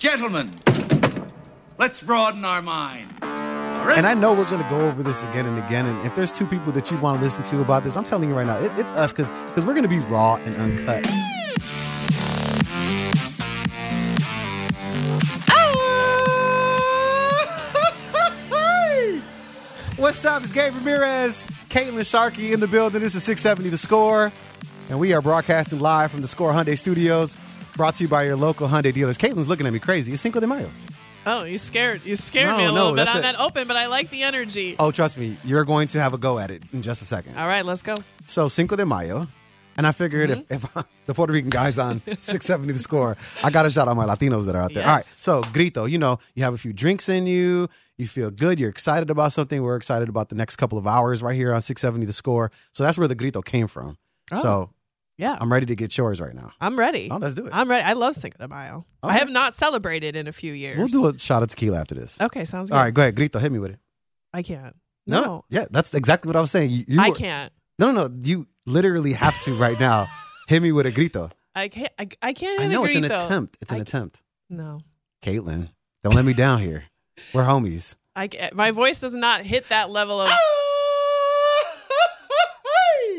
Gentlemen, let's broaden our minds. And I know we're going to go over this again and again. And if there's two people that you want to listen to about this, I'm telling you right now, it, it's us because because we're going to be raw and uncut. Ah! What's up? It's Gabe Ramirez, Caitlin Sharkey in the building. This is 670 The Score, and we are broadcasting live from the Score Hyundai Studios, brought to you by your local Hyundai dealers. Caitlin's looking at me crazy. It's Cinco de Mayo. Oh, you scared you scared No, me a no, little bit on it. that open, but I like the energy. Oh, trust me, you're going to have a go at it in just a second. All right, let's go. So Cinco de Mayo, and I figured Mm-hmm. if, if the Puerto Rican guys on 670 the score, I got to shout out my Latinos that are out there. All right, so grito, you know, you have a few drinks in you, you feel good, you're excited about something. We're excited about the next couple of hours right here on 670 the score. So that's where the grito came from. So Yeah, I'm, ready to get yours right now. I'm ready. Oh, let's do it. I'm ready. I love Cinco de Mayo. I have not celebrated in a few years. We'll do a shot of tequila after this. Okay, sounds good. All right, go ahead, grito, hit me with it. I can't. No, No, yeah, that's exactly what I was saying. You, you I were- can't. No, no, no. You literally have to right now hit me with a grito. I can't. I, I can't. I know it's an attempt. It's an I- attempt. No, Caitlin, don't let me down here. We're homies. I can't. my voice does not hit that level of. Ah!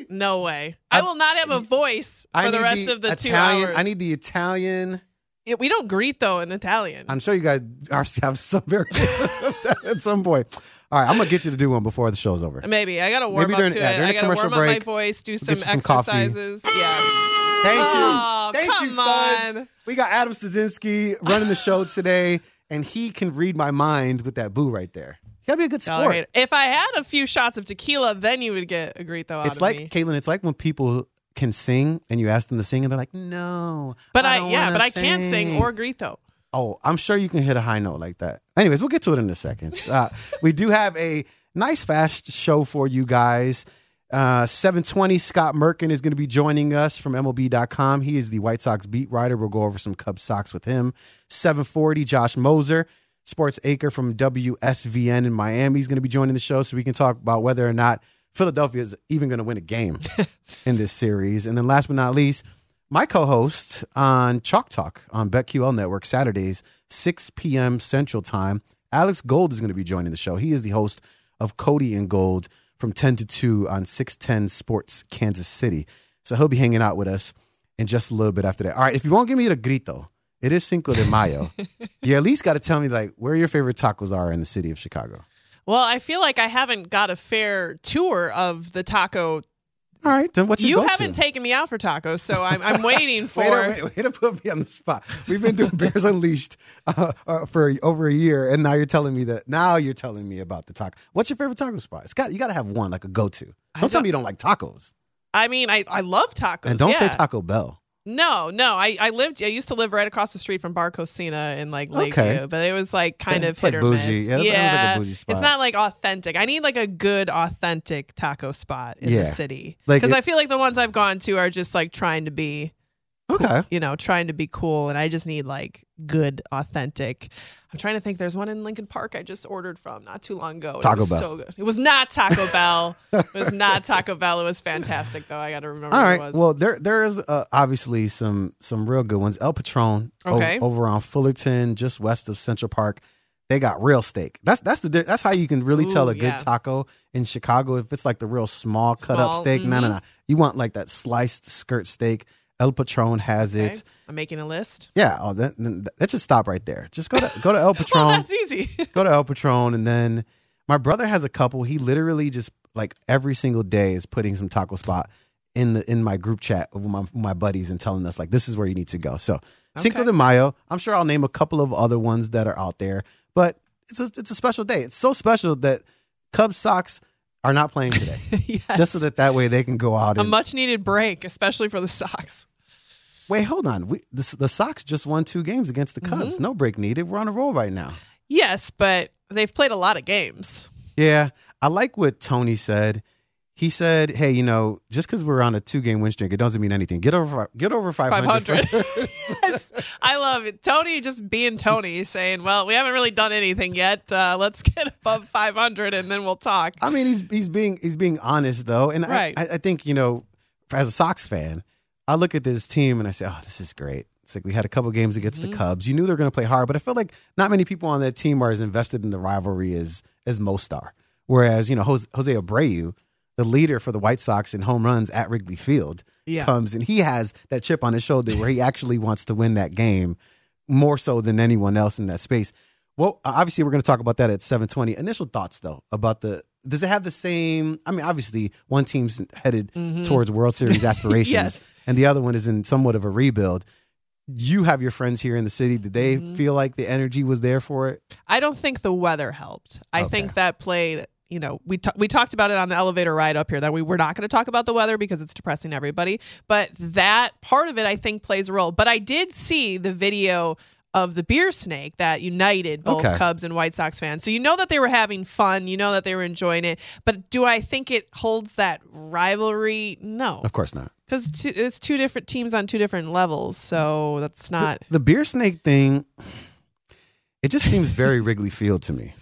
No way. I, I- will not have a voice for I the rest of the two hours. I need the Italian. Yeah, we don't greet though in Italian. I'm sure you guys are have some variations at some point. All right, I'm gonna get you to do one before the show's over. Maybe I gotta warm Maybe up to yeah, it. during I the gotta warm commercial up my break, voice, do we'll some get you some coffee. exercises. Yeah. Thank you. Oh, Thank you, come studs. on. We got Adam Stasinski running the show today, and he can read my mind with that boo right there. Gotta be a good sport. right. If I had a few shots of tequila, then you would get a grito out It's like me. Caitlin. It's like when people can sing and you ask them to sing, and they're like, "No." But I, don't yeah, but I can't sing or grito. Oh, I'm sure you can hit a high note like that. Anyways, we'll get to it in a second. Uh, we do have a nice fast show for you guys. Uh, 720 Scott Merkin is going to be joining us from MLB.com. He is the White Sox beat writer. We'll go over some Cubs Sox with him. 740 Josh Moser, Sports Acre from WSVN in Miami is going to be joining the show so we can talk about whether or not Philadelphia is even going to win a game in this series. And then last but not least, my co-host on Chalk Talk on BetQL Network Saturdays, 6 p.m. Central Time. Alex Gold is going to be joining the show. He is the host of Cody and Gold from 10 to 2 on 610 Sports Kansas City. So he'll be hanging out with us in just a little bit after that. All right, if you won't give me the grito, it is Cinco de Mayo. you at least got to tell me like where your favorite tacos are in the city of Chicago. Well, I feel like I haven't got a fair tour of the taco. All right, then what's your You go-to? haven't taken me out for tacos, so I'm, I'm waiting for. Wait, to, wait, wait to put me on the spot. We've been doing Bears Unleashed uh, uh, for over a year, and now you're telling me that. Now you're telling me about the taco. What's your favorite taco spot? It's got you got to have one like a go to. Don't tell me you don't like tacos, I mean, I, I love tacos. and don't say. Taco Bell. No, no. I, I lived. I used to live right across the street from Bar Cocina in like Lakeview, Okay. but it was like kind Yeah, of it's like or bougie. miss. Yeah, sounds like a bougie spot. it's not like authentic. I need like a good authentic taco spot in Yeah. the city because it- I feel like the ones I've gone to are just like trying to be, Okay, you know, trying to be cool, and I just need like good authentic. I'm trying to think. There's one in Lincoln Park I just ordered from not too long ago. Taco it was Bell. So good. It was not Taco Bell. It was not Taco Bell. It was fantastic though. I got to remember. All right. what. It was. Well, there there is uh, obviously some some real good ones. El Patron o- Okay. over on Fullerton, just west of Central Park. They got real steak. That's that's the that's how you can really tell a good yeah. taco in Chicago. If it's like the real small cut up Small, steak, no, no, mhm. no. You want like that sliced skirt steak. El Patron has Okay. it. I'm making a list. Yeah, oh, that, then let's just stop right there. Just go to go to El Well, Patron. that's easy. go to El Patron, and then my brother has a couple. He literally just like every single day is putting some taco spot in the in my group chat with my my buddies and telling us like this is where you need to go. So Cinco Okay. de Mayo. I'm sure I'll name a couple of other ones that are out there, but it's a it's a special day. It's so special that Cubs Sox are not playing today, yes. just so that that way they can go out a much needed break, especially for the Sox. Wait. Hold on, we the, the Sox just won two games against the Cubs. Mm-hmm. No break needed. We're on a roll right now. Yes, but they've played a lot of games. Yeah, I like what Tony said. He said, "Hey, you know, just because we're on a two-game win streak, it doesn't mean anything. Get over, get over five hundred. 500. yes, I love it. Tony just being Tony, saying, "Well, we haven't really done anything yet. Uh, let's get above 500, and then we'll talk." I mean, he's he's being he's being honest though, and Right. I I think you know, as a Sox fan, I look at this team and I say, "Oh, this is great." It's like we had a couple games against Mm-hmm. the Cubs. You knew they were going to play hard, but I feel like not many people on that team are as invested in the rivalry as as most are. Whereas you know Jose, Jose Abreu, the leader for the White Sox in home runs at Wrigley Field, Yeah. comes and he has that chip on his shoulder where he actually wants to win that game more so than anyone else in that space. Well, obviously we're going to talk about that at 7:20. Initial thoughts though about the does it have the same I mean obviously one team's headed mm-hmm. towards World Series aspirations Yes. and the other one is in somewhat of a rebuild. You have your friends here in the city. Did they mm-hmm. feel like the energy was there for it? I don't think the weather helped. I Okay. think that played. You know, we ta- we talked about it on the elevator ride up here that we were not going to talk about the weather because it's depressing everybody. But that part of it, I think, plays a role. But I did see the video of the beer snake that united both Okay. Cubs and White Sox fans. So you know that they were having fun. You know that they were enjoying it. But do I think it holds that rivalry? No, Of course not. because it's two different teams on two different levels. So that's not. The beer snake thing, it just seems very Wrigley Field to me.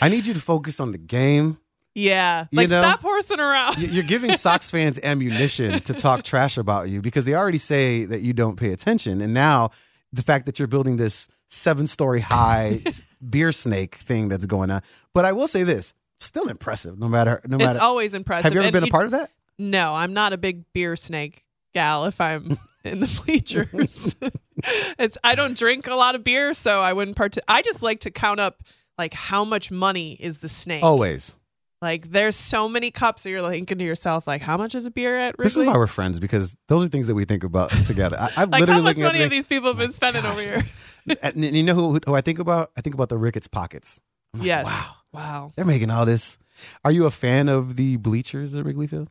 I need you to focus on the game. Yeah, You know, stop horsing around. You're giving Sox fans ammunition to talk trash about you because they already say that you don't pay attention. And now the fact that you're building this seven story high beer snake thing that's going on. But I will say this still impressive no matter, no matter. It's always impressive. have you ever And been a part of that? No, I'm not a big beer snake gal if I'm in the bleachers. it's I don't drink a lot of beer, so I wouldn't part. I just like to count up like how much money is the snake. Always. Like there's so many cups that you're thinking to yourself, like how much is a beer at Wrigley? This is why we're friends because those are things that we think about together. I, I'm like literally how much money have these people have been oh spending over here? And you know who, who I think about? I think about the Ricketts pockets. Like, yes. Wow. Wow. They're making all this. Are you a fan of the bleachers at Wrigley Field?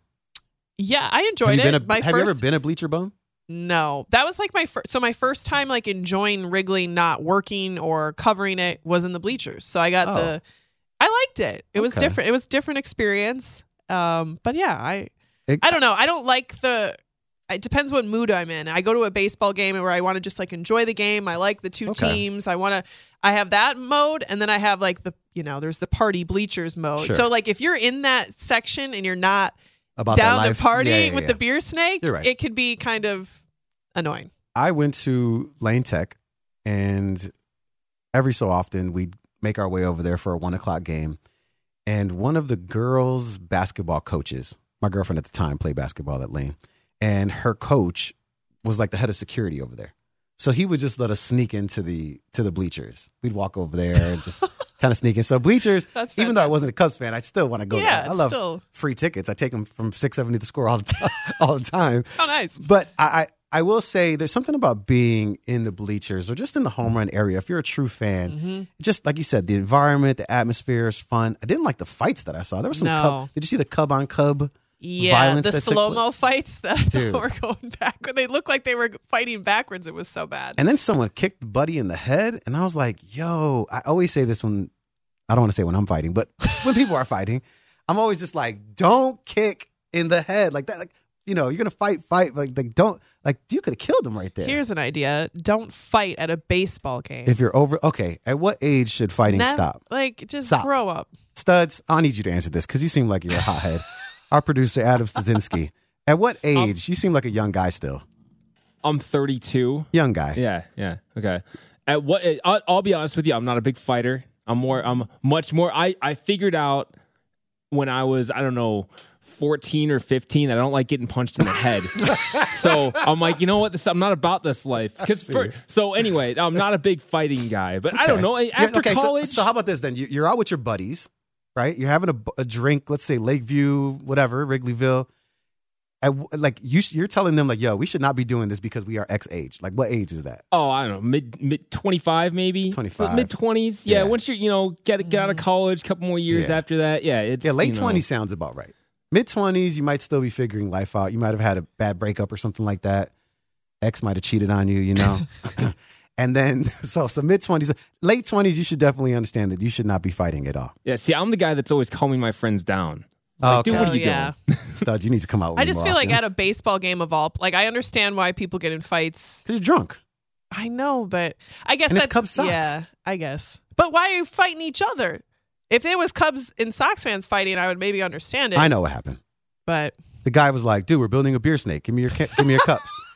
Yeah, I enjoyed have it. a, my have first you ever been a bleacher bum? No, that was like my first. So my first time like enjoying Wrigley not working or covering it was in the bleachers. So I got Oh. the. I liked it. It was different. It was different experience. Um, but yeah, I It- I don't know. I don't like the. It depends what mood I'm in. I go to a baseball game where I want to just like enjoy the game. I like the two Okay. teams. I want to. I have that mode, and then I have like the you know there's the party bleachers mode. Sure. So like if you're in that section and you're not About down life? to partying Yeah, yeah, with yeah. the beer snake, right. it could be kind of annoying. I went to Lane Tech, and every so often we'd make our way over there for a one o'clock game. And one of the girls' basketball coaches, my girlfriend at the time played basketball at Lane, and her coach was like the head of security over there. So he would just let us sneak into the to the bleachers. We'd walk over there and just kind of sneak in. So bleachers, even though I wasn't a Cubs fan, I still want to go Yeah, there. I love still- free tickets. I take them from six seventy to score all the time. all the time. Oh, nice. But I, I will say there's something about being in the bleachers or just in the home run area. If you're a true fan, Mm-hmm. just like you said, the environment, the atmosphere is fun. I didn't like the fights that I saw. There was some No. cub. Did you see the cub on cub? Yeah, violence the slow mo fights that Dude. were going back. They looked like they were fighting backwards. It was so bad. And then someone kicked Buddy in the head, and I was like, "Yo!" I always say this when I don't want to say when I'm fighting, but when people are fighting, I'm always just like, "Don't kick in the head like that." Like you know, you're gonna fight, fight. Like, like don't like you could have killed him right there. Here's an idea: don't fight at a baseball game. if you're over, okay. At what age should fighting Nev- stop? Like, just Stop. grow up. Studs, I need you to answer this because you seem like you're a hothead. Our producer, Adam Stasinski. At what age? you seem like a young guy still. I'm 32. Young guy. Yeah, yeah. Okay. At what eh, I'll, I'll be honest with you, I'm not a big fighter. I'm more I'm much more I I figured out when I was I don't know 14 or 15 that I don't like getting punched in the head. so I'm like, you know what? This I'm not about this life. Because so anyway, I'm not a big fighting guy, but I don't know. Yeah, After okay, college, So, how about this then? You- You're out with your buddies, right? You're having a, a drink, let's say Lakeview, whatever, Wrigleyville. At, like you, you're telling them like, yo, we should not be doing this because we are X age. Like, what age is that? oh, I don't know, mid mid 25 maybe, 25. mid 20s. Yeah, Yeah. once you're you know get get out of mm-hmm. college, couple more years Yeah. after that. Yeah, it's Yeah, late 20s sounds about right. Mid 20s, you might still be figuring life out. You might have had a bad breakup or something like that. X might have cheated on you, you know. and then, so so mid 20s, late 20s, you should definitely understand that you should not be fighting at all. Yeah, see, I'm the guy that's always calming my friends down. It's like, dude, Okay. what Oh, are you oh, yeah. doing? Studs, you need to come out with I just more feel like at a baseball game of all, like I understand why people get in fights. 'Cause you're drunk. I know, but I guess And it's that's Cubs Sox. yeah. I guess, but why are you fighting each other? If it was Cubs and Sox fans fighting, I would maybe understand it. I know what happened. but The guy was like, dude, we're building a beer snake. Give me your ca- give me your cups.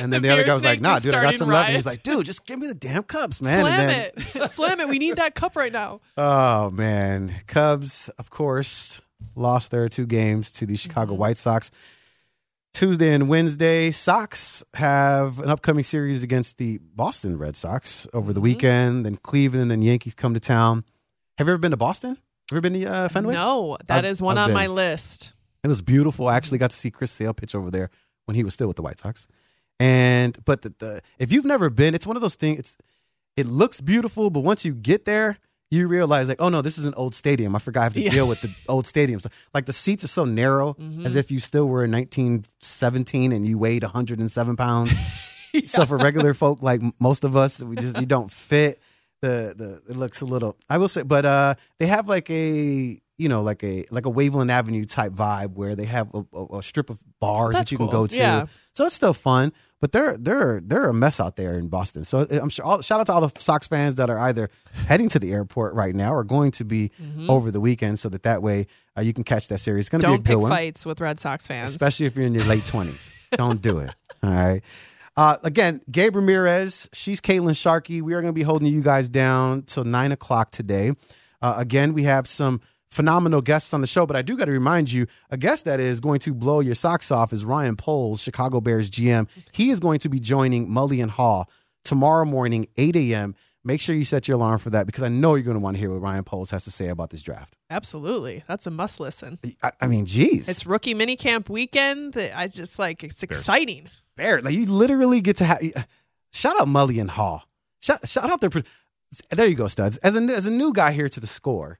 And then The the, other guy was like, nah, dude, I got some love." And he's like, dude, just give me the damn cups, man. slam then, it, slam it. We need that cup right now. Oh man, Cubs, of course, lost their two games to the Chicago Mm-hmm. White Sox. Tuesday and Wednesday, Sox have an upcoming series against the Boston Red Sox over Mm-hmm. the weekend. Then Cleveland and Yankees come to town. Have you ever been to Boston? Have you ever been to uh, Fenway? No, that I've- is one I've on my list. It was beautiful. I actually got to see Chris Sale pitch over there when he was still with the White Sox. And but the, the if you've never been, it's one of those things. It's it looks beautiful, but once you get there, you realize like, oh no, this is an old stadium. I forgot I have to Yeah. deal with the old stadiums. Like the seats are so narrow, Mm-hmm. as if you still were in 1917 and you weighed 107 pounds. So for regular folk like most of us, we just you don't fit. The the it looks a little. I will say, but uh, they have like a you know like a like a Waveland Avenue type vibe where they have a, a, a strip of bars That's that you can go to. Yeah. So it's still fun, but they're they're they're a mess out there in Boston. So uh, I'm sure. All, shout out to all the Sox fans that are either heading to the airport right now or going to be over the weekend, so that that way uh, you can catch that series. It's going to be a Don't good pick one fights with Red Sox fans. especially if you're in your late 20s. Don't do it. All right. Uh, again, Gabe Ramirez, she's Caitlin Sharkey. We are going to be holding you guys down till nine o'clock today. Uh, again, we have some phenomenal guests on the show, but I do got to remind you a guest that is going to blow your socks off is Ryan Poles, Chicago Bears GM. He is going to be joining Mully and Hall tomorrow morning, 8 a.m. Make sure you set your alarm for that because I know you're going to want to hear what Ryan Poles has to say about this draft. Absolutely, that's a must listen. I, I mean, geez. It's rookie minicamp weekend. I just like it's exciting. Bear. Like you literally get to have. Shout out Mully and Hall. Shout, shout out their. There you go, studs. As a as a new guy here to the score,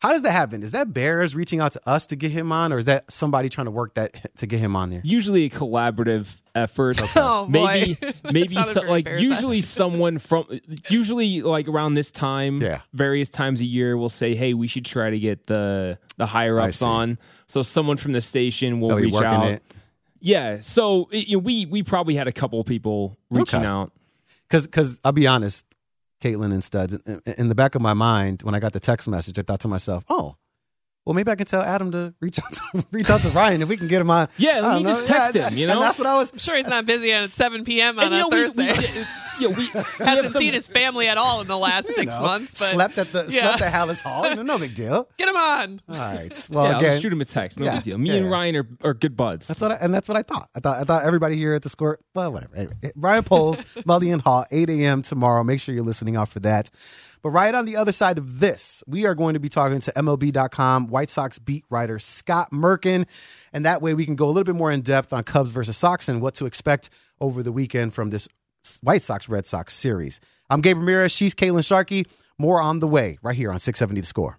how does that happen? Is that Bears reaching out to us to get him on, or is that somebody trying to work that to get him on there? Usually a collaborative effort. Oh, boy. maybe maybe so, like usually someone from usually like around this time, Yeah. various times a year, we'll say, hey, we should try to get the the higher ups on. So someone from the station will oh, They'll reach out. it Yeah. So it, you know, we we probably had a couple people reaching Okay. out. because because I'll be honest, Caitlin and studs. In, in the back of my mind, when I got the text message, I thought to myself, oh. Well, maybe I can tell Adam to reach out to reach out to Ryan if we can get him on. Yeah, let me know. just text him, you know? and that's what I was. I'm sure he's not busy at 7 p.m. on And, you a know, we- Thursday. We, yeah, we, we Hasn't some- seen his family at all in the last six know, months. But slept at the yeah. slept at Halas Hall. You know, no big deal. get him on. All right. Well, yeah, I'll again, shoot him a text. No yeah, big deal. Me yeah, and. Ryan are, are good buds. That's what, I, and that's what I thought. I thought, I thought everybody here at the score. Well, whatever. Anyway, Ryan Poles, Mully and Hall, 8 a.m. tomorrow. Make sure you're listening out for that. But right on the other side of this, we are going to be talking to MLB.com White Sox beat writer Scott Merkin, and that way we can go a little bit more in depth on Cubs versus Sox and what to expect over the weekend from this White Sox Red Sox series. I'm Gabe Ramirez. She's Caitlin Sharkey. More on the way right here on 670 The Score.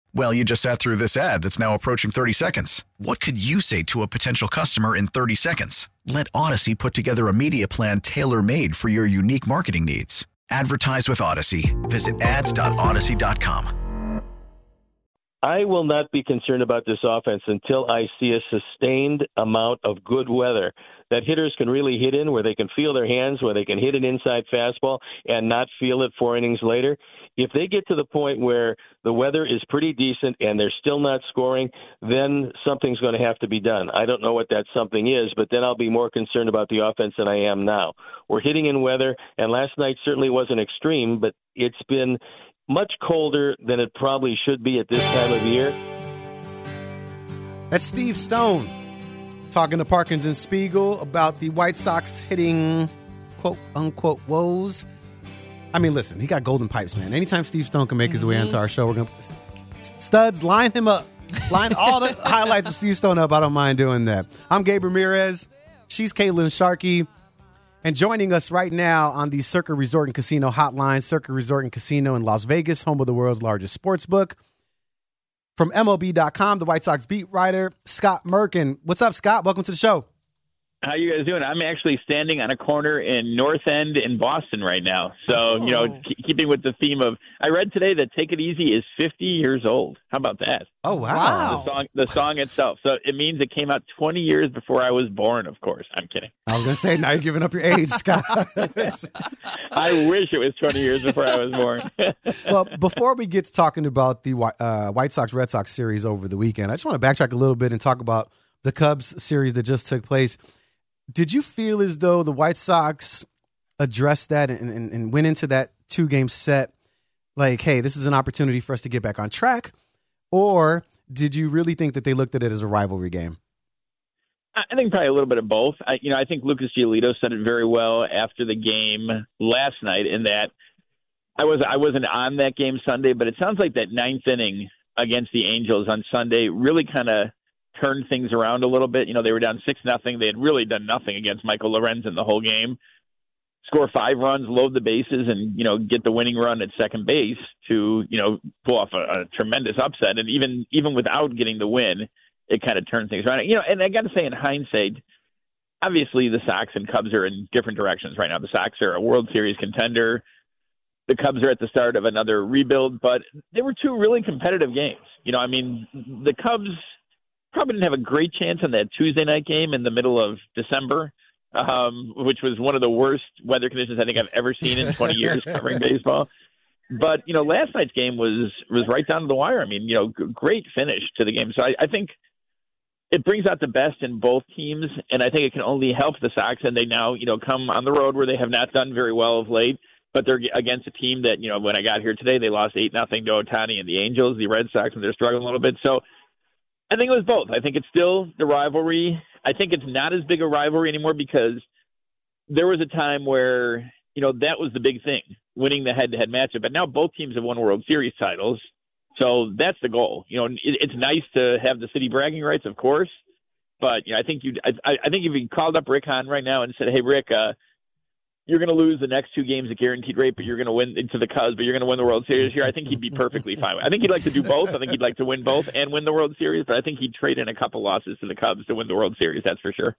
Well, you just sat through this ad that's now approaching 30 seconds. What could you say to a potential customer in 30 seconds? Let Odyssey put together a media plan tailor made for your unique marketing needs. Advertise with Odyssey. Visit ads.odyssey.com. I will not be concerned about this offense until I see a sustained amount of good weather that hitters can really hit in, where they can feel their hands, where they can hit an inside fastball and not feel it four innings later. If they get to the point where the weather is pretty decent and they're still not scoring, then something's going to have to be done. I don't know what that something is, but then I'll be more concerned about the offense than I am now. We're hitting in weather, and last night certainly wasn't extreme, but it's been much colder than it probably should be at this time of year. That's Steve Stone talking to Parkins and Spiegel about the White Sox hitting quote unquote woes. I mean, listen, he got golden pipes, man. Anytime Steve Stone can make his way into mm-hmm. our show, we're gonna studs line him up, line all the highlights of Steve Stone up. I don't mind doing that. I'm Gabe Ramirez. She's Caitlin Sharkey. And joining us right now on the Circa Resort and Casino hotline, Circa Resort and Casino in Las Vegas, home of the world's largest sports book. From MLB.com, the White Sox beat writer, Scott Merkin. What's up, Scott? Welcome to the show. How you guys doing? I'm actually standing on a corner in North End in Boston right now. So, oh. you know, oh. keeping with the theme of I read today that Take It Easy is 50 years old. How about that? Oh, wow. The song the song itself. So, it means it came out 20 years before I was born, of course. I'm kidding. I was going to say now you're giving up your age, Scott. I wish it was 20 years before I was born. well, before we get to talking about the uh, White Sox Red Sox series over the weekend, I just want to backtrack a little bit and talk about the Cubs series that just took place did you feel as though the White Sox addressed that and, and, and went into that two game set like, hey, this is an opportunity for us to get back on track? Or did you really think that they looked at it as a rivalry game? I think probably a little bit of both. I, you know, I think Lucas Giolito said it very well after the game last night. In that, I was I wasn't on that game Sunday, but it sounds like that ninth inning against the Angels on Sunday really kind of turned things around a little bit. You know, they were down six nothing. They had really done nothing against Michael Lorenzen the whole game. Score five runs, load the bases, and you know get the winning run at second base to you know pull off a, a tremendous upset. And even even without getting the win, it kind of turned things around. You know, and I got to say, in hindsight, obviously the Sox and Cubs are in different directions right now. The Sox are a World Series contender. The Cubs are at the start of another rebuild, but they were two really competitive games. You know, I mean, the Cubs probably didn't have a great chance in that Tuesday night game in the middle of December, um, which was one of the worst weather conditions I think I've ever seen in 20 years covering baseball. But you know, last night's game was was right down to the wire. I mean, you know, great finish to the game. So I, I think it brings out the best in both teams, and I think it can only help the Sox. And they now, you know, come on the road where they have not done very well of late. But they're against a team that, you know, when I got here today, they lost eight nothing to Ohtani and the Angels, the Red Sox, and they're struggling a little bit. So I think it was both. I think it's still the rivalry. I think it's not as big a rivalry anymore because there was a time where you know that was the big thing, winning the head-to-head matchup. But now both teams have won World Series titles, so that's the goal. You know, it, it's nice to have the city bragging rights, of course, but you know, I think you, I, I think if you called up Rick Hahn right now and said, "Hey, Rick." uh you're going to lose the next two games at guaranteed rate, but you're going to win into the Cubs, but you're going to win the World Series here. I think he'd be perfectly fine. I think he'd like to do both. I think he'd like to win both and win the World Series, but I think he'd trade in a couple losses to the Cubs to win the World Series. That's for sure.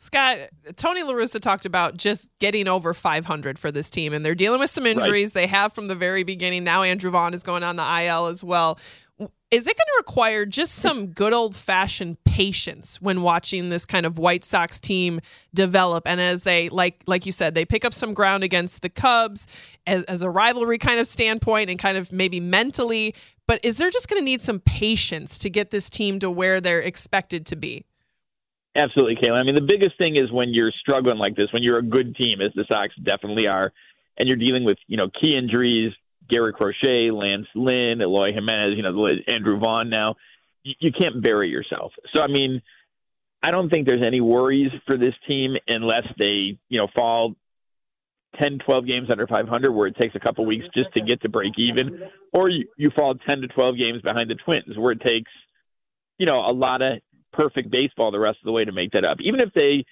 Scott, Tony La Russa talked about just getting over 500 for this team, and they're dealing with some injuries right. they have from the very beginning. Now Andrew Vaughn is going on the IL as well. Is it going to require just some good old fashioned patience when watching this kind of White Sox team develop? And as they, like, like you said, they pick up some ground against the Cubs as, as a rivalry kind of standpoint and kind of maybe mentally. But is there just going to need some patience to get this team to where they're expected to be? Absolutely, Kayla. I mean, the biggest thing is when you're struggling like this, when you're a good team, as the Sox definitely are, and you're dealing with you know key injuries, Garrett Crochet, Lance Lynn, Eloy Jimenez, you know Andrew Vaughn. Now, you, you can't bury yourself. So, I mean, I don't think there's any worries for this team unless they you know fall 10, 12 games under 500, where it takes a couple weeks just to get to break even, or you, you fall 10 to 12 games behind the Twins, where it takes you know a lot of perfect baseball the rest of the way to make that up. Even if they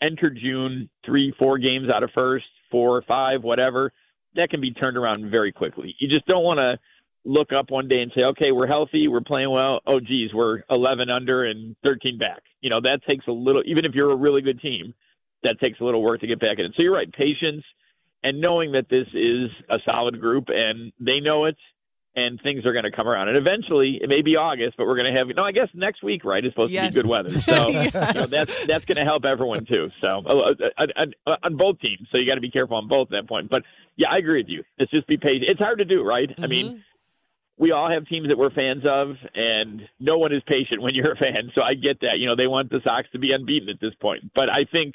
enter June three, four games out of first, four, or five, whatever, that can be turned around very quickly. You just don't want to look up one day and say, okay, we're healthy, we're playing well. Oh, geez, we're 11 under and 13 back. You know, that takes a little, even if you're a really good team, that takes a little work to get back in. it. So you're right, patience and knowing that this is a solid group and they know it and things are going to come around. And eventually, it may be August, but we're going to have no. I guess next week, right? Is supposed yes. to be good weather, so yes. you know, that's that's going to help everyone too. So uh, uh, uh, on both teams, so you got to be careful on both at that point. But yeah, I agree with you. It's just be patient. It's hard to do, right? Mm-hmm. I mean. Mm-hmm. We all have teams that we're fans of, and no one is patient when you're a fan. So I get that. You know, they want the Sox to be unbeaten at this point. But I think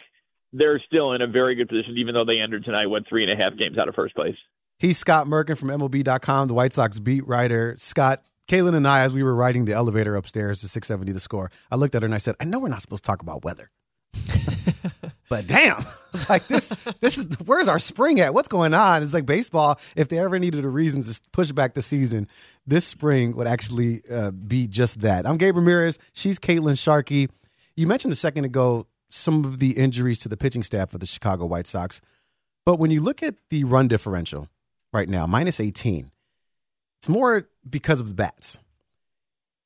they're still in a very good position, even though they entered tonight, what, three and a half games out of first place. He's Scott Merkin from MLB.com, the White Sox beat writer. Scott, Caitlin and I, as we were riding the elevator upstairs to 670 the score, I looked at her and I said, I know we're not supposed to talk about weather. but damn, it's like this this is where's our spring at? What's going on? It's like baseball. If they ever needed a reason to push back the season, this spring would actually uh, be just that. I'm Gabe Ramirez. She's Caitlin Sharkey. You mentioned a second ago some of the injuries to the pitching staff of the Chicago White Sox. But when you look at the run differential, right now, minus 18. It's more because of the bats.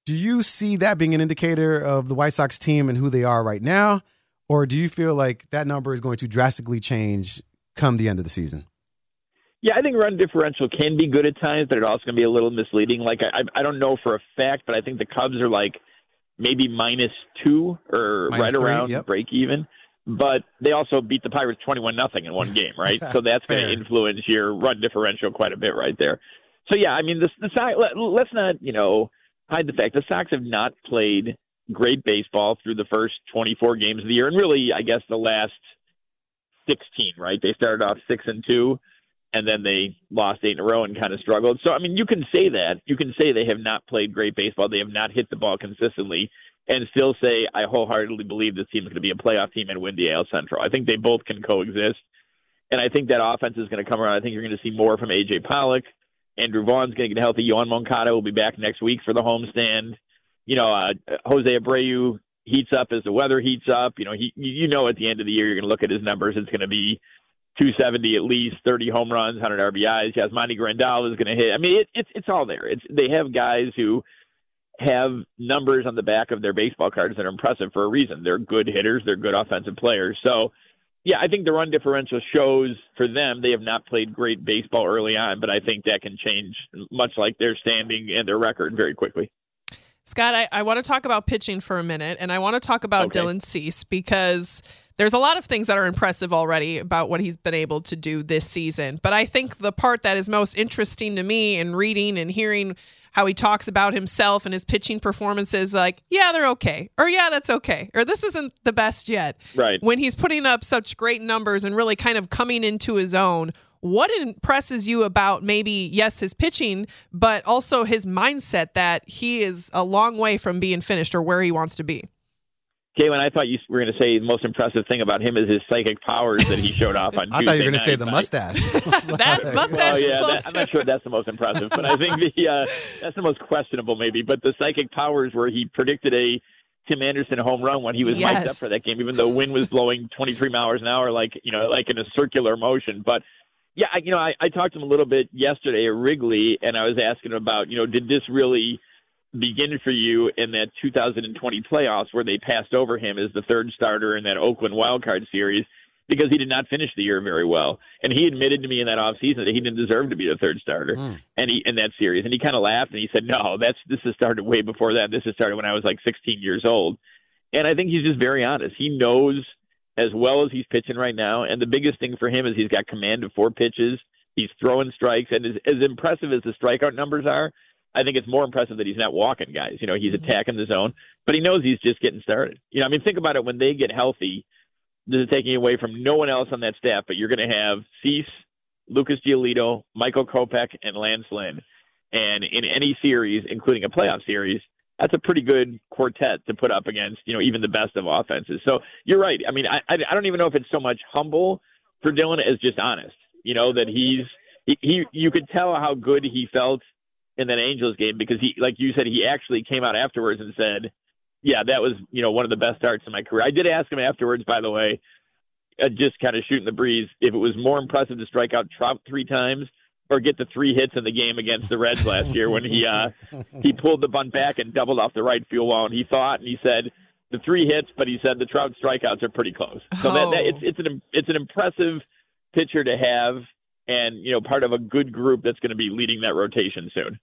Do you see that being an indicator of the White Sox team and who they are right now? Or do you feel like that number is going to drastically change come the end of the season? Yeah, I think run differential can be good at times, but it also can be a little misleading. Like I, I don't know for a fact, but I think the Cubs are like maybe minus two or minus right three, around yep. break even but they also beat the Pirates 21 nothing in one game, right? so that's going to influence your run differential quite a bit right there. So yeah, I mean the the Sox, let, let's not, you know, hide the fact the Sox have not played great baseball through the first 24 games of the year and really I guess the last 16, right? They started off 6 and 2 and then they lost eight in a row and kind of struggled. So I mean, you can say that. You can say they have not played great baseball. They have not hit the ball consistently and still say I wholeheartedly believe this team is going to be a playoff team and win the AL Central. I think they both can coexist, and I think that offense is going to come around. I think you're going to see more from AJ Pollock. Andrew Vaughn's going to get healthy. Yoan Moncada will be back next week for the homestand. You know, uh, Jose Abreu heats up as the weather heats up. You know, he you know at the end of the year you're going to look at his numbers. It's going to be 270 at least, 30 home runs, 100 RBIs. Yasmani Grandal is going to hit. I mean, it, it's it's all there. It's they have guys who have numbers on the back of their baseball cards that are impressive for a reason. They're good hitters, they're good offensive players. So, yeah, I think the run differential shows for them they have not played great baseball early on, but I think that can change much like their standing and their record very quickly. Scott, I, I want to talk about pitching for a minute, and I want to talk about okay. Dylan Cease because there's a lot of things that are impressive already about what he's been able to do this season. But I think the part that is most interesting to me in reading and hearing how he talks about himself and his pitching performances like, yeah, they're okay. Or yeah, that's okay. Or this isn't the best yet. Right. When he's putting up such great numbers and really kind of coming into his own, what impresses you about maybe yes his pitching but also his mindset that he is a long way from being finished or where he wants to be Caitlin, I thought you were going to say the most impressive thing about him is his psychic powers that he showed off on I Tuesday thought you were going to say the mustache. that mustache Oh is yeah, close that, I'm not sure that's the most impressive, but I think the uh, that's the most questionable maybe. But the psychic powers where he predicted a Tim Anderson home run when he was mic'd up for that game, even though wind was blowing 23 miles an hour, like you know, like in a circular motion. But yeah, I, you know, I, I talked to him a little bit yesterday at Wrigley, and I was asking him about, you know, did this really begin for you in that 2020 playoffs where they passed over him as the third starter in that Oakland wild card series because he did not finish the year very well. And he admitted to me in that offseason that he didn't deserve to be the third starter hmm. and he in that series. And he kind of laughed and he said, "No, that's this has started way before that. This has started when I was like 16 years old." And I think he's just very honest. He knows as well as he's pitching right now. And the biggest thing for him is he's got command of four pitches. He's throwing strikes, and as, as impressive as the strikeout numbers are, I think it's more impressive that he's not walking guys. You know, he's mm-hmm. attacking the zone, but he knows he's just getting started. You know, I mean, think about it. When they get healthy, this is taking away from no one else on that staff, but you're going to have Cease, Lucas Giolito, Michael Kopech, and Lance Lynn. And in any series, including a playoff series, that's a pretty good quartet to put up against, you know, even the best of offenses. So you're right. I mean, I, I I don't even know if it's so much humble for Dylan as just honest. You know that he's he, he you could tell how good he felt in that Angels game because he, like you said, he actually came out afterwards and said, "Yeah, that was you know one of the best starts in my career." I did ask him afterwards, by the way, uh, just kind of shooting the breeze, if it was more impressive to strike out Trout three times or get the three hits in the game against the Reds last year when he uh he pulled the bunt back and doubled off the right field wall, and he thought and he said the three hits, but he said the Trout strikeouts are pretty close. So that, that it's it's an it's an impressive pitcher to have, and you know part of a good group that's going to be leading that rotation soon.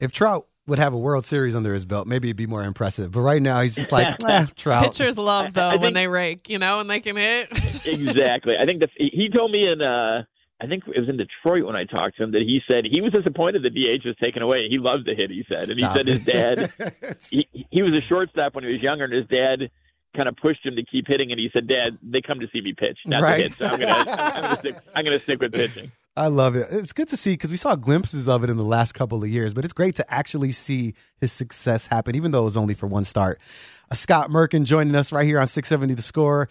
if Trout would have a World Series under his belt, maybe it'd be more impressive. But right now, he's just like, eh, Trout. Pitchers love though I when they rake, you know, and they can hit. exactly. I think that he told me in uh I think it was in Detroit when I talked to him that he said he was disappointed the DH was taken away. He loves to hit, he said. And Stop he said his dad he, he was a shortstop when he was younger and his dad kind of pushed him to keep hitting and he said, Dad, they come to see me pitch, not Right. to hit. So I'm gonna I'm gonna stick I'm gonna stick with pitching. I love it. It's good to see because we saw glimpses of it in the last couple of years, but it's great to actually see his success happen, even though it was only for one start. Uh, Scott Merkin joining us right here on 670 The Score.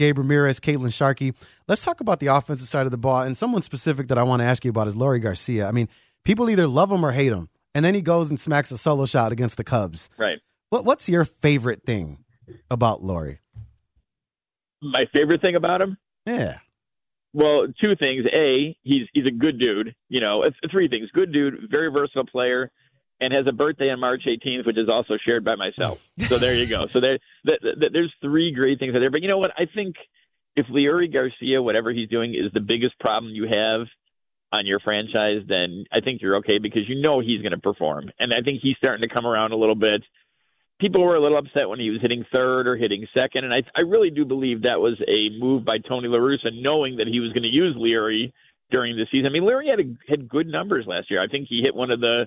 Gabe Ramirez, Caitlin Sharkey. Let's talk about the offensive side of the ball. And someone specific that I want to ask you about is Leury Garcia. I mean, people either love him or hate him. And then he goes and smacks a solo shot against the Cubs. Right. What, what's your favorite thing about Leury? My favorite thing about him? Yeah. Well, two things. A, he's he's a good dude. You know, three things. Good dude, very versatile player, and has a birthday on March 18th, which is also shared by myself. So there you go. So there, th- th- there's three great things out there. But you know what? I think if Leury Garcia, whatever he's doing, is the biggest problem you have on your franchise, then I think you're okay because you know he's going to perform, and I think he's starting to come around a little bit. People were a little upset when he was hitting third or hitting second, and I, I really do believe that was a move by Tony La Russa, knowing that he was going to use Leury during the season. I mean, Leury had a, had good numbers last year. I think he hit one of the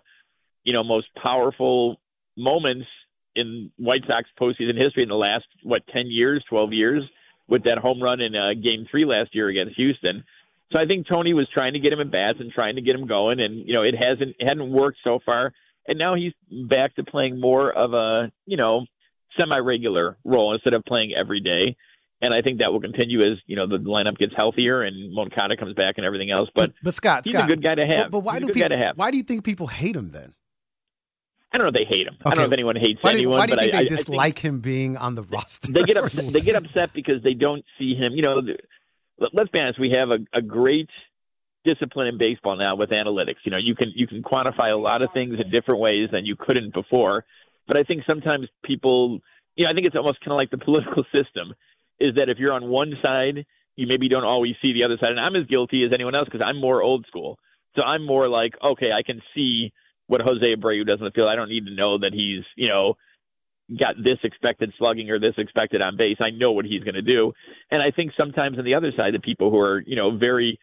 you know most powerful moments in White Sox postseason history in the last what ten years, twelve years, with that home run in uh, Game Three last year against Houston. So I think Tony was trying to get him at bats and trying to get him going, and you know it hasn't it hadn't worked so far. And now he's back to playing more of a you know semi regular role instead of playing every day. And I think that will continue as you know the lineup gets healthier and Moncada comes back and everything else. But But Scott, he's Scott, a good guy to have. But, but why do people? have. Why do you think people hate him then? I don't know if they hate him. I don't know if anyone hates Why do, anyone. why do you but think I, they I- I think- dislike him being on the roster? they get upset. they get upset because they don't see him. You know, let- let's be honest. We have a, a great discipline in baseball now with analytics. You know, you can you can quantify a lot of things in different ways than you couldn't before. But I think sometimes people, you know, I think it's almost kind of like the political system, is that if you're on one side, you maybe don't always see the other side. And I'm as guilty as anyone else because I'm more old school. So I'm more like, okay, I can see what Jose Abreu does in the field. I don't need to know that he's, you know, got this expected slugging or this expected on base. I know what he's going to do. And I think sometimes on the other side, the people who are, you know, very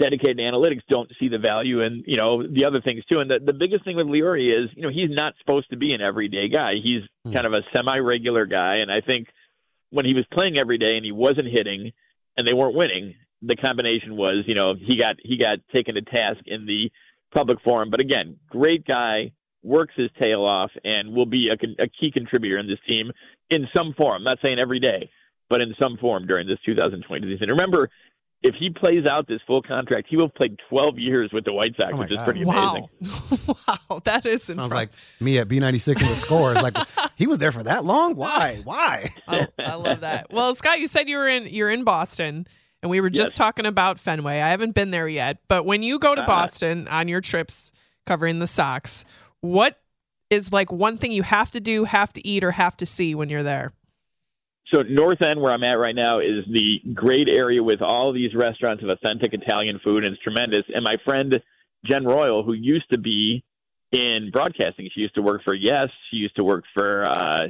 dedicated analytics don't see the value in, you know, the other things too. And the, the biggest thing with Leury is, you know, he's not supposed to be an everyday guy. He's hmm. kind of a semi-regular guy. And I think when he was playing every day and he wasn't hitting and they weren't winning, the combination was, you know, he got he got taken to task in the public forum. But again, great guy, works his tail off, and will be a, a key contributor in this team. in some form. I'm not saying every day, but in some form during this 2020 season. Remember, if he plays out this full contract, he will have played 12 years with the White Sox, Oh my which is God. pretty Wow. amazing. wow, that is Sounds impressive. like me at B96 in the scores. Like he was there for that long. Why? Why? I, I love that. Well, Scott, you said you were in you're in Boston, and we were just Yes. talking about Fenway. I haven't been there yet, but when you go to Ah. Boston on your trips covering the Sox, what is like one thing you have to do, have to eat, or have to see when you're there? So North End, where I'm at right now, is the great area with all these restaurants of authentic Italian food, and it's tremendous. And my friend Jen Royle, who used to be in broadcasting, she used to work for Yes, she used to work for uh,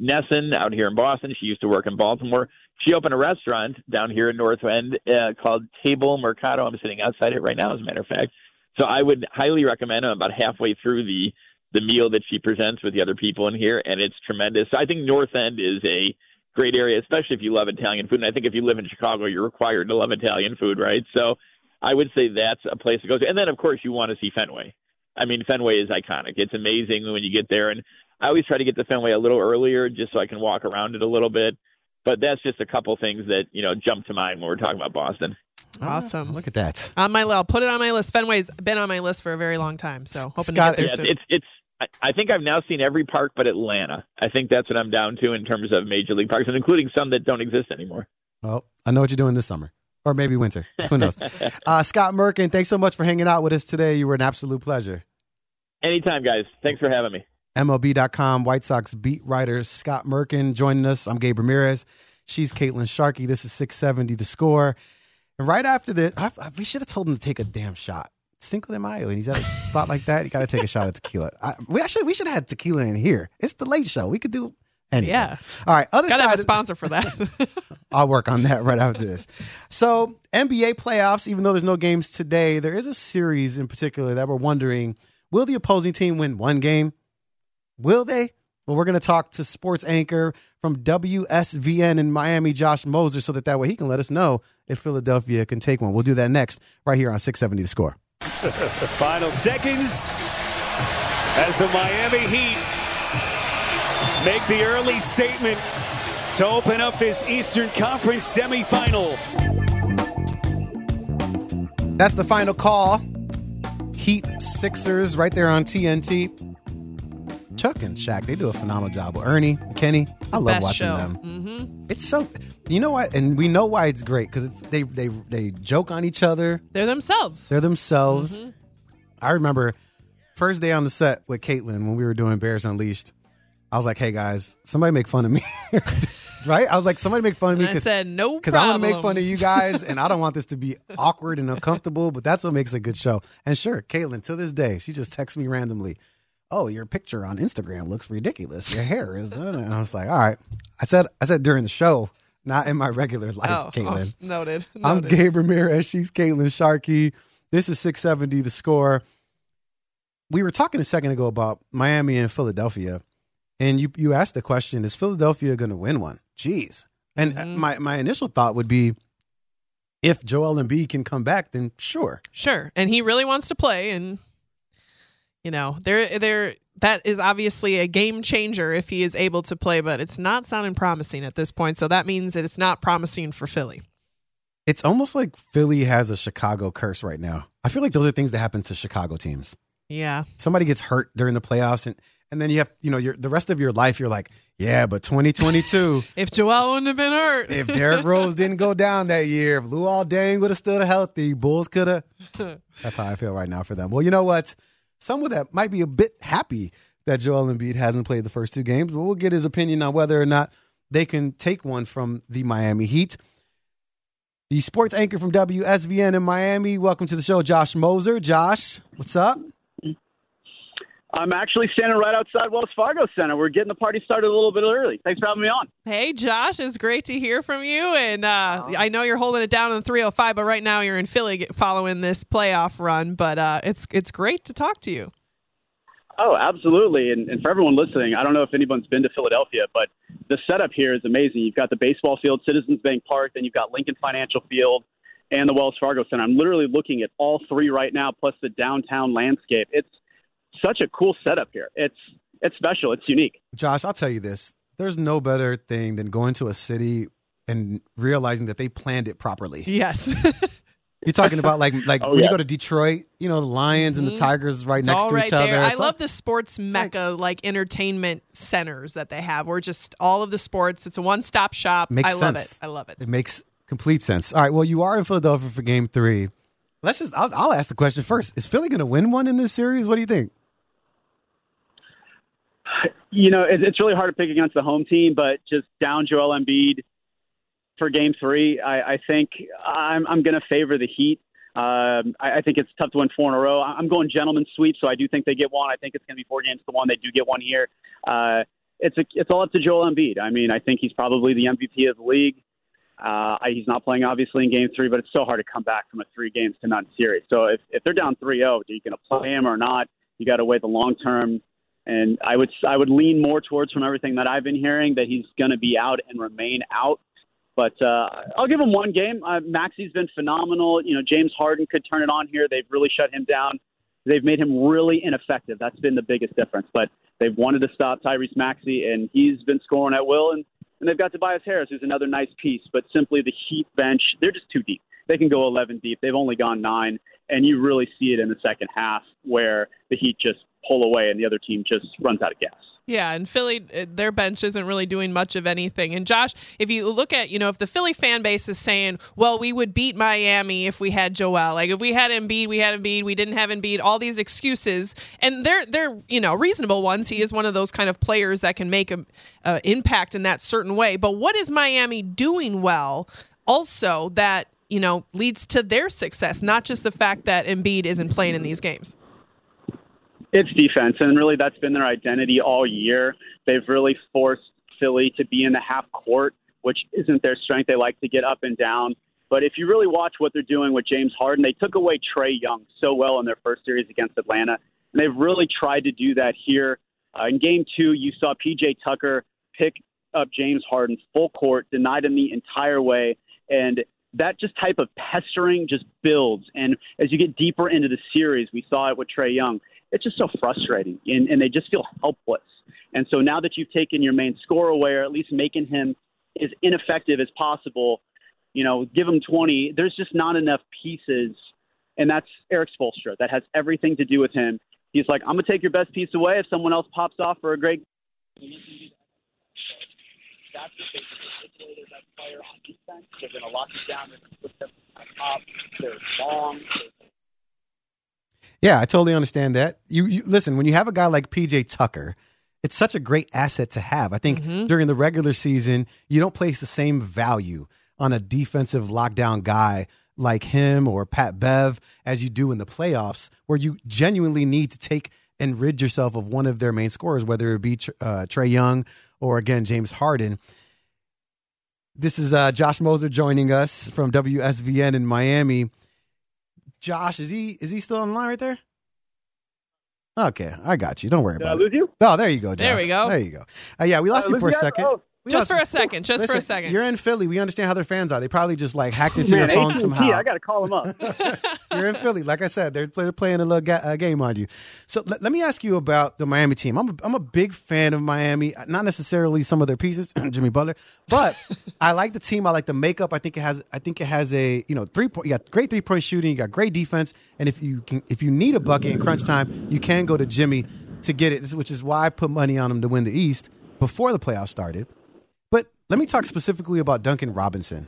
NESN out here in Boston, she used to work in Baltimore. She opened a restaurant down here in North End uh, called Table Mercato. I'm sitting outside it right now, as a matter of fact. So I would highly recommend. I'm about halfway through the the meal that she presents with the other people in here, and it's tremendous. So I think North End is a great area, especially if you love Italian food. And I think if you live in Chicago, you're required to love Italian food, right? So I would say that's a place to go to. And then, of course, you want to see Fenway. I mean, Fenway is iconic. It's amazing when you get there. And I always try to get to Fenway a little earlier just so I can walk around it a little bit. But that's just a couple things that, you know, jump to mind when we're talking about Boston. Ah, awesome. Look at that. On my I'll put it on my list. Fenway's been on my list for a very long time, so hoping Scott, to Yeah, get there soon. it's, it's, I- I think I've now seen every park but Atlanta. I think that's what I'm down to in terms of major league parks, and including some that don't exist anymore. Well, I know what you're doing this summer. Or maybe winter. Who knows? uh, Scott Merkin, thanks so much for hanging out with us today. You were an absolute pleasure. Anytime, guys. Thanks for having me. MLB.com White Sox beat writer Scott Merkin joining us. I'm Gabe Ramirez. She's Caitlin Sharkey. This is 670 The Score. And right after this, I, I- we should have told him to take a damn shot. Cinco de Mayo, and he's at a spot like that. You got to take a shot of tequila. I, we actually we should have had tequila in here. It's the late show. We could do anything. Yeah. All right. Other Gotta have side a sponsor for that. I'll work on that right after this. So, NBA playoffs, even though there's no games today, there is a series in particular that we're wondering will the opposing team win one game? Will they? Well, we're going to talk to sports anchor from WSVN in Miami, Josh Moser, so that that way he can let us know if Philadelphia can take one. We'll do that next, right here on 670 The Score. Final seconds as the Miami Heat make the early statement to open up this Eastern Conference semifinal. That's the final call. Heat Sixers right there on TNT. Chuck and Shaq, they do a phenomenal job. Well, Ernie, Kenny, I love watching show. them. hmm It's so you know what, and we know why it's great because they they they joke on each other. They're themselves. They're themselves. Mm-hmm. I remember first day on the set with Caitlin when we were doing Bears Unleashed. I was like, "Hey guys, somebody make fun of me." right? I was like, "Somebody make fun of me." And I said, "No because I want to make fun of you guys, and I don't want this to be awkward and uncomfortable. But that's what makes a good show. And sure, Caitlin, to this day, she just texts me randomly. Oh, your picture on Instagram looks ridiculous. Your hair is. uh," And I was like, all right. I said, I said during the show, not in my regular life, Oh, Caitlin. oh, noted. I'm noted. Gabe Ramirez. She's Caitlin Sharkey. This is 670 the score. We were talking a second ago about Miami and Philadelphia, and you you asked the question: Is Philadelphia going to win one? Jeez. And Mm-hmm. my my initial thought would be, if Joel and Embiid can come back, then sure. Sure. And he really wants to play and you know, there there that is obviously a game changer if he is able to play, but it's not sounding promising at this point. So that means that it's not promising for Philly. It's almost like Philly has a Chicago curse right now. I feel like those are things that happen to Chicago teams. Yeah. Somebody gets hurt during the playoffs, and and then you have you know your the rest of your life you're like, yeah, but 2022. If Joel wouldn't have been hurt. if Derrick Rose didn't go down that year, if Luol Deng would have stood healthy, Bulls could have. That's how I feel right now for them. Well, you know what? Someone that might be a bit happy that Joel Embiid hasn't played the first two games, but we'll get his opinion on whether or not they can take one from the Miami Heat. The sports anchor from WSVN in Miami. Welcome to the show, Josh Moser. Josh, what's up? I'm actually standing right outside Wells Fargo Center. We're getting the party started a little bit early. Thanks for having me on. Hey Josh, it's great to hear from you. And uh, I know you're holding it down in the 305, but right now you're in Philly following this playoff run. But uh, it's it's great to talk to you. Oh, absolutely. And, and for everyone listening, I don't know if anyone's been to Philadelphia, but the setup here is amazing. You've got the baseball field, Citizens Bank Park, then you've got Lincoln Financial Field and the Wells Fargo Center. I'm literally looking at all three right now, plus the downtown landscape. It's such a cool setup here. It's it's special. It's unique. Josh, I'll tell you this. There's no better thing than going to a city and realizing that they planned it properly. Yes. You're talking about like like Oh, when you go to Detroit, you know, the Lions and the Mhm. Tigers right It's next all to right each other. there. I It's all- love the sports mecca, like, entertainment centers that they have, where just all of the sports. It's a one-stop shop. Makes I love it. I love it. It makes complete sense. All right. Well, you are in Philadelphia for Game Three. Let's just. I'll, I'll ask the question first. Is Philly going to win one in this series? What do you think? You know, it, it's really hard to pick against the home team, but just down Joel Embiid for Game Three, I, I think I'm, I'm going to favor the Heat. Um, I, I think it's tough to win four in a row. I'm going gentleman sweep, so I do think they get one. I think it's going to be four games to one. They do get one here. Uh, it's a, it's all up to Joel Embiid. I mean, I think he's probably the MVP of the league. Uh, he's not playing obviously in Game Three, but it's so hard to come back from a three games to none series. So if, if they're down 3-0, are you going to play him or not? You got to weigh the long term. And I would I would lean more towards from everything that I've been hearing that he's going to be out and remain out. But uh, I'll give him one game. Uh, Maxey's been phenomenal. You know, James Harden could turn it on here. They've really shut him down. They've made him really ineffective. That's been the biggest difference. But they've wanted to stop Tyrese Maxey, and he's been scoring at will. And, and they've got Tobias Harris, who's another nice piece. But simply the Heat bench, they're just too deep. They can go 11 deep. They've only gone nine, and you really see it in the second half where the Heat just pull away and the other team just runs out of gas. Yeah, and Philly, uh, their bench isn't really doing much of anything. And Josh, if you look at, you know, if the Philly fan base is saying, well, we would beat Miami if we had Joel, like if we had Embiid, we had Embiid, we didn't have Embiid, all these excuses, and they're they're you know reasonable ones. He is one of those kind of players that can make an uh, impact in that certain way. But what is Miami doing well? Also, that you know leads to their success, not just the fact that Embiid isn't playing in these games. It's defense, and really that's been their identity all year. They've really forced Philly to be in the half court, which isn't their strength. They like to get up and down. But if you really watch what they're doing with James Harden, they took away Trae Young so well in their first series against Atlanta, and they've really tried to do that here. Uh, in game two, you saw PJ Tucker pick up James Harden full court, denied him the entire way, and that just type of pestering just builds. And as you get deeper into the series, we saw it with Trae Young. It's just so frustrating, and, and they just feel helpless. And so now that you've taken your main scorer away, or at least making him as ineffective as possible, you know, give him 20. There's just not enough pieces, and that's Erik Spoelstra. That has everything to do with him. He's like, I'm gonna take your best piece away if someone else pops off for a great. That's. They're that player on defense. They're gonna lock you down. They're gonna put them on top. They're long. Yeah, I totally understand that. You, you listen when you have a guy like PJ Tucker, it's such a great asset to have. I think during the regular season, you don't place the same value on a defensive lockdown guy like him or Pat Bev as you do in the playoffs, where you genuinely need to take and rid yourself of one of their main scorers, whether it be uh, Trae Young or again James Harden. This is uh, Josh Moser joining us from WSVN in Miami. Josh, is he is he still on the line right there? Okay, I got you. Don't worry Did I about lose it. you? Oh, there you go, Josh. There we go. There you go. Uh, yeah, we lost Uh, you for a lose second. Oh. We Just lost- for a second, just for a second. You're in Philly. We understand how their fans are. They probably just like hacked into Man, your phone AT&T, somehow. I got to call them up. You're in Philly. Like I said, they're, they're playing a little ga- uh, game on you. So let, let me ask you about the Miami team. I'm a, I'm a big fan of Miami. Not necessarily some of their pieces, Jimmy Butler, but I like the team. I like the makeup. I think it has. I think it has a you know three point. You got great three point shooting. You got great defense. And if you can, if you need a bucket in crunch time, you can go to Jimmy to get it. Which is why I put money on him to win the East before the playoffs started. But let me talk specifically about Duncan Robinson.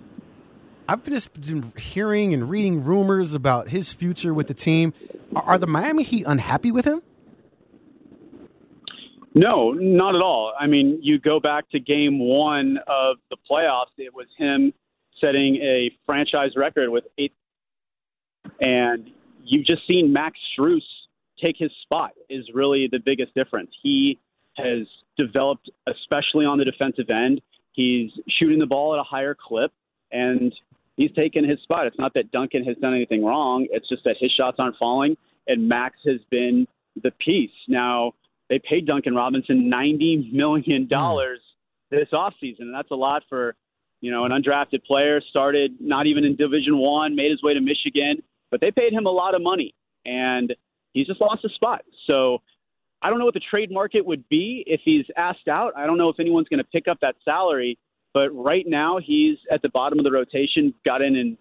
I've just been hearing and reading rumors about his future with the team. Are, the Miami Heat unhappy with him? No, not at all. I mean, you go back to game one of the playoffs, it was him setting a franchise record with eight. And you've just seen Max Strus take his spot, is really the biggest difference. He has developed, especially on the defensive end. He's shooting the ball at a higher clip, and he's taken his spot. It's not that Duncan has done anything wrong, it's just that his shots aren't falling, and Max has been the piece. Now, they paid Duncan Robinson $90 million hmm. this offseason, and that's a lot for you know an undrafted player. Started not even in Division One, made his way to Michigan, but they paid him a lot of money, and he's just lost a spot. So I don't know what the trade market would be if he's asked out. I don't know if anyone's going to pick up that salary. But right now, he's at the bottom of the rotation. Got in in,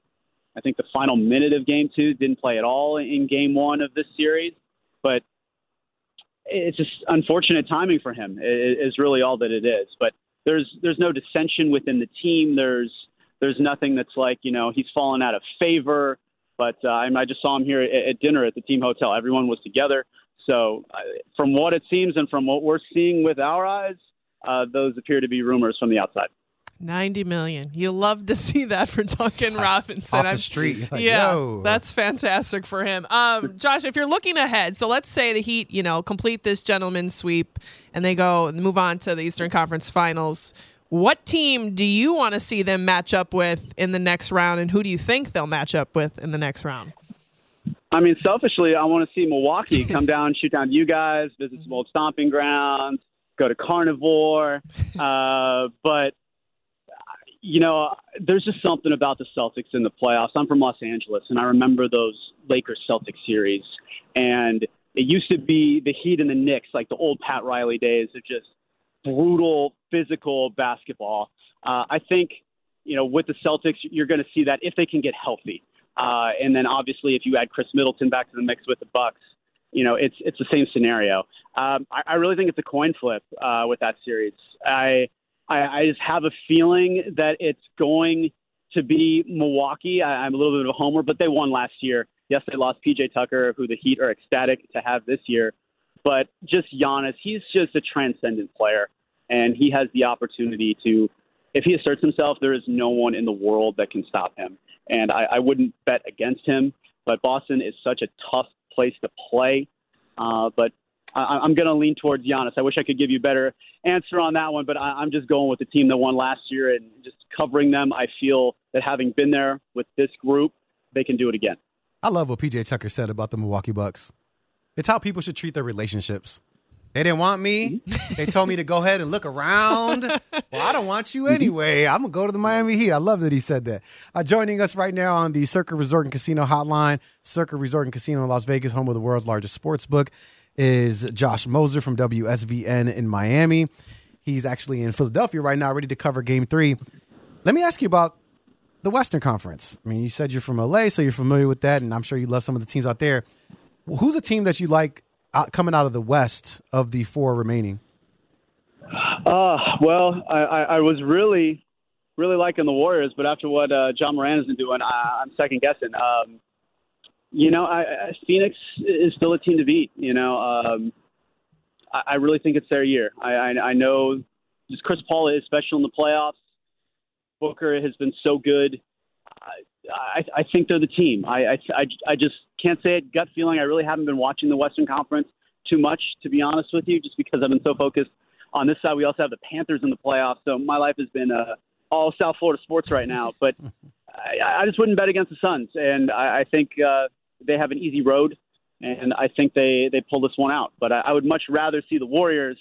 I think, the final minute of game two. Didn't play at all in game one of this series. But it's just unfortunate timing for him. Is really all that it is. But there's there's no dissension within the team. There's there's nothing that's like you know he's fallen out of favor. But uh, I just saw him here at, at dinner at the team hotel. Everyone was together. So, uh, from what it seems and from what we're seeing with our eyes, uh, those appear to be rumors from the outside. 90 million. You love to see that for Duncan Robinson. Off the street. Like, yeah, yo. that's fantastic for him. Um, Josh, if you're looking ahead, so let's say the Heat, you know, complete this gentleman's sweep and they go and move on to the Eastern Conference Finals. What team do you want to see them match up with in the next round, and who do you think they'll match up with in the next round? I mean, selfishly, I want to see Milwaukee come down, shoot down you guys, visit some old stomping grounds, go to Carnevor. Uh, but you know, there's just something about the Celtics in the playoffs. I'm from Los Angeles, and I remember those Lakers Celtics series. And it used to be the Heat and the Knicks, like the old Pat Riley days of just brutal, physical basketball. Uh, I think, you know, with the Celtics, you're going to see that if they can get healthy. Uh, and then obviously, if you add Khris Middleton back to the mix with the Bucks, you know, it's it's the same scenario. Um, I, I really think it's a coin flip uh, with that series. I I, I just have a feeling that it's going to be Milwaukee. I, I'm a little bit of a homer, but they won last year. Yes, they lost PJ Tucker, who the Heat are ecstatic to have this year. But just Giannis, he's just a transcendent player, and he has the opportunity to, if he asserts himself, there is no one in the world that can stop him. And I, I wouldn't bet against him. But Boston is such a tough place to play. Uh, but I, I'm going to lean towards Giannis. I wish I could give you better answer on that one, but I, I'm just going with the team that won last year and just covering them. I feel that having been there with this group, they can do it again. I love what PJ Tucker said about the Milwaukee Bucks. It's how people should treat their relationships. They didn't want me. They told me to go ahead and look around. Well, I don't want you anyway. I'm gonna go to the Miami Heat. I love that he said that. Uh, joining us right now on the Circa Resort and Casino Hotline, Circa Resort and Casino in Las Vegas, home of the world's largest sports book, is Josh Moser from WSVN in Miami. He's actually in Philadelphia right now, ready to cover Game Three. Let me ask you about the Western Conference. I mean, you said you're from LA, so you're familiar with that, and I'm sure you love some of the teams out there. Who's a team that you like out, coming out of the West of the four remaining? Uh, well, I, I, I was really, really liking the Warriors, but after what uh, John Morant has been doing, I, I'm second guessing. Um, you know, I, I, Phoenix is still a team to beat. You know, um, I, I really think it's their year. I, I, I know just Chris Paul is special in the playoffs. Booker has been so good. I, I, I think they're the team. I, I, I, I just can't say it. Gut feeling. I really haven't been watching the Western Conference too much, to be honest with you, just because I've been so focused on this side. We also have the Panthers in the playoffs, so my life has been uh, all South Florida sports right now. But I, I just wouldn't bet against the Suns, and I, I think uh, they have an easy road, and I think they they pull this one out. But I, I would much rather see the Warriors.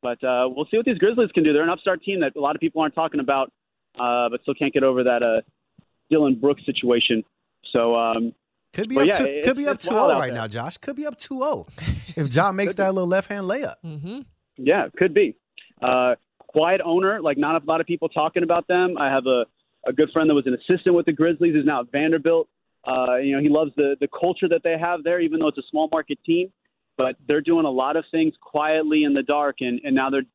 But uh, we'll see what these Grizzlies can do. They're an upstart team that a lot of people aren't talking about, uh, but still can't get over that uh, Dillon Brooks situation. So um, Could be but up yeah, to, it's- could be up it's 2 wild 0 out right now, Josh. Could be up 2 0 if John makes that little left hand layup. Mm-hmm. Yeah, could be. Uh, quiet owner, like not a lot of people talking about them. I have a, a good friend that was an assistant with the Grizzlies, who's now at Vanderbilt. Uh, you know, he loves the the culture that they have there, even though it's a small market team. But they're doing a lot of things quietly in the dark, and, and now they're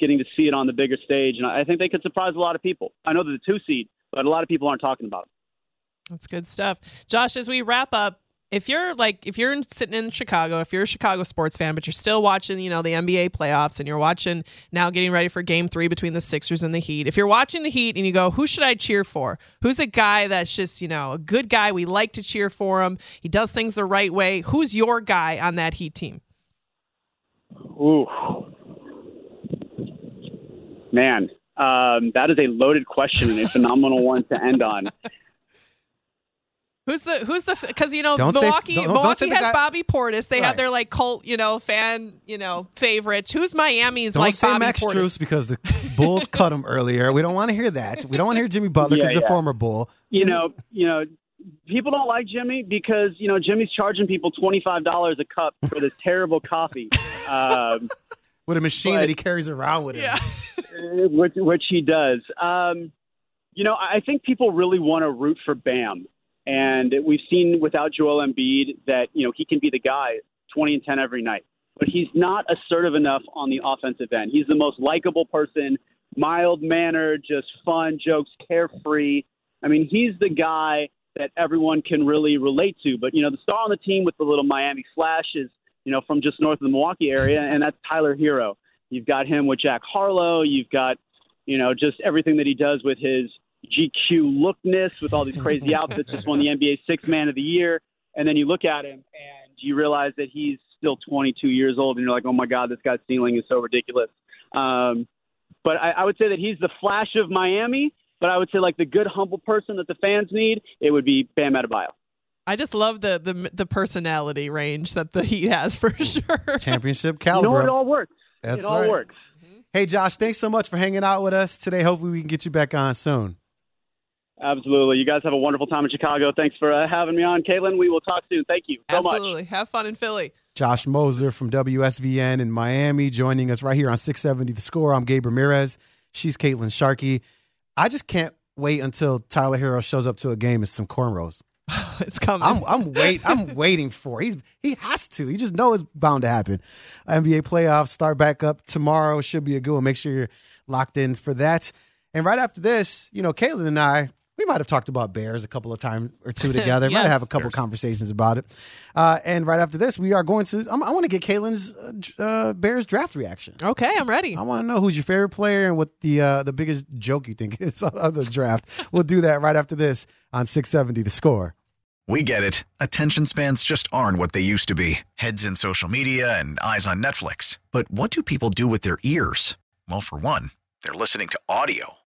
getting to see it on the bigger stage. And I think they could surprise a lot of people. I know they're the two seed, but a lot of people aren't talking about it. That's good stuff. Josh, as we wrap up, if you're like if you're sitting in Chicago, if you're a Chicago sports fan, but you're still watching, you know, the NBA playoffs and you're watching now getting ready for game 3 between the Sixers and the Heat. If you're watching the Heat and you go, "Who should I cheer for?" Who's a guy that's just, you know, a good guy, we like to cheer for him. He does things the right way. Who's your guy on that Heat team? Ooh, man, um, that is a loaded question and a phenomenal one to end on. Who's the who's the because you know Don't Milwaukee don't- don't Milwaukee say the has guy- Bobby Portis. They Right. have their like cult you know fan you know favorites. Who's Miami's Don't like say Bobby Max Portis? Strus because the Bulls cut him earlier. We don't want to hear that. We don't want to hear Jimmy Butler Yeah, because he's yeah. a former Bull. You know, you know, people don't like Jimmy because you know Jimmy's charging people twenty five dollars a cup for this terrible coffee. Um, with a machine but- that he carries around with him. uh, which, which he does. Um, you know, I think people really want to root for Bam, and we've seen without Joel Embiid that you know he can be the guy, twenty and ten every night, but he's not assertive enough on the offensive end. He's the most likable person, mild mannered, just fun jokes, carefree. I mean, he's the guy that everyone can really relate to. But you know, the star on the team with the little Miami flash is you know from just north of the Milwaukee area, and that's Tyler Herro. You've got him with Jack Harlow. You've got you know just everything that he does with his GQ lookness, with all these crazy outfits. Just won the NBA Six Man of the Year, and then you look at him and you realize that he's still 22 years old, and you're like, oh my god, this guy's ceiling is so ridiculous. Um, but I, I would say that he's the flash of Miami. But I would say like the good humble person that the fans need, it would be Bam Adebayo. I just love the the the personality range that the Heat has for sure. Championship You know, caliber. it all works. That's it all right. works. Hey, Josh, thanks so much for hanging out with us today. Hopefully, we can get you back on soon. Absolutely. You guys have a wonderful time in Chicago. Thanks for uh, having me on, Caitlin. We will talk soon. Thank you so much. Absolutely. Have fun in Philly. Josh Moser from WSVN in Miami joining us right here on 670 The Score. I'm Gabe Ramirez. She's Caitlin Sharkey. I just can't wait until Tyler Herro shows up to a game in some cornrows. it's coming. I'm I'm wait I'm waiting for. it. He's he has to. You just know it's bound to happen. NBA playoffs start back up tomorrow. Should be a good one. Make sure you're locked in for that. And right after this, you know, Caitlin and I, we might have talked about Bears a couple of times or two together. Might Yes. have a couple conversations about it. Uh, and right after this, we are going to. I'm, I want to get Caitlin's uh, uh, Bears draft reaction. Okay, I'm ready. I want to know who's your favorite player and what the uh, the biggest joke you think is of the draft. We'll do that right after this on 670 The Score. We get it. Attention spans just aren't what they used to be heads in social media and eyes on Netflix. But what do people do with their ears? Well, for one, they're listening to audio.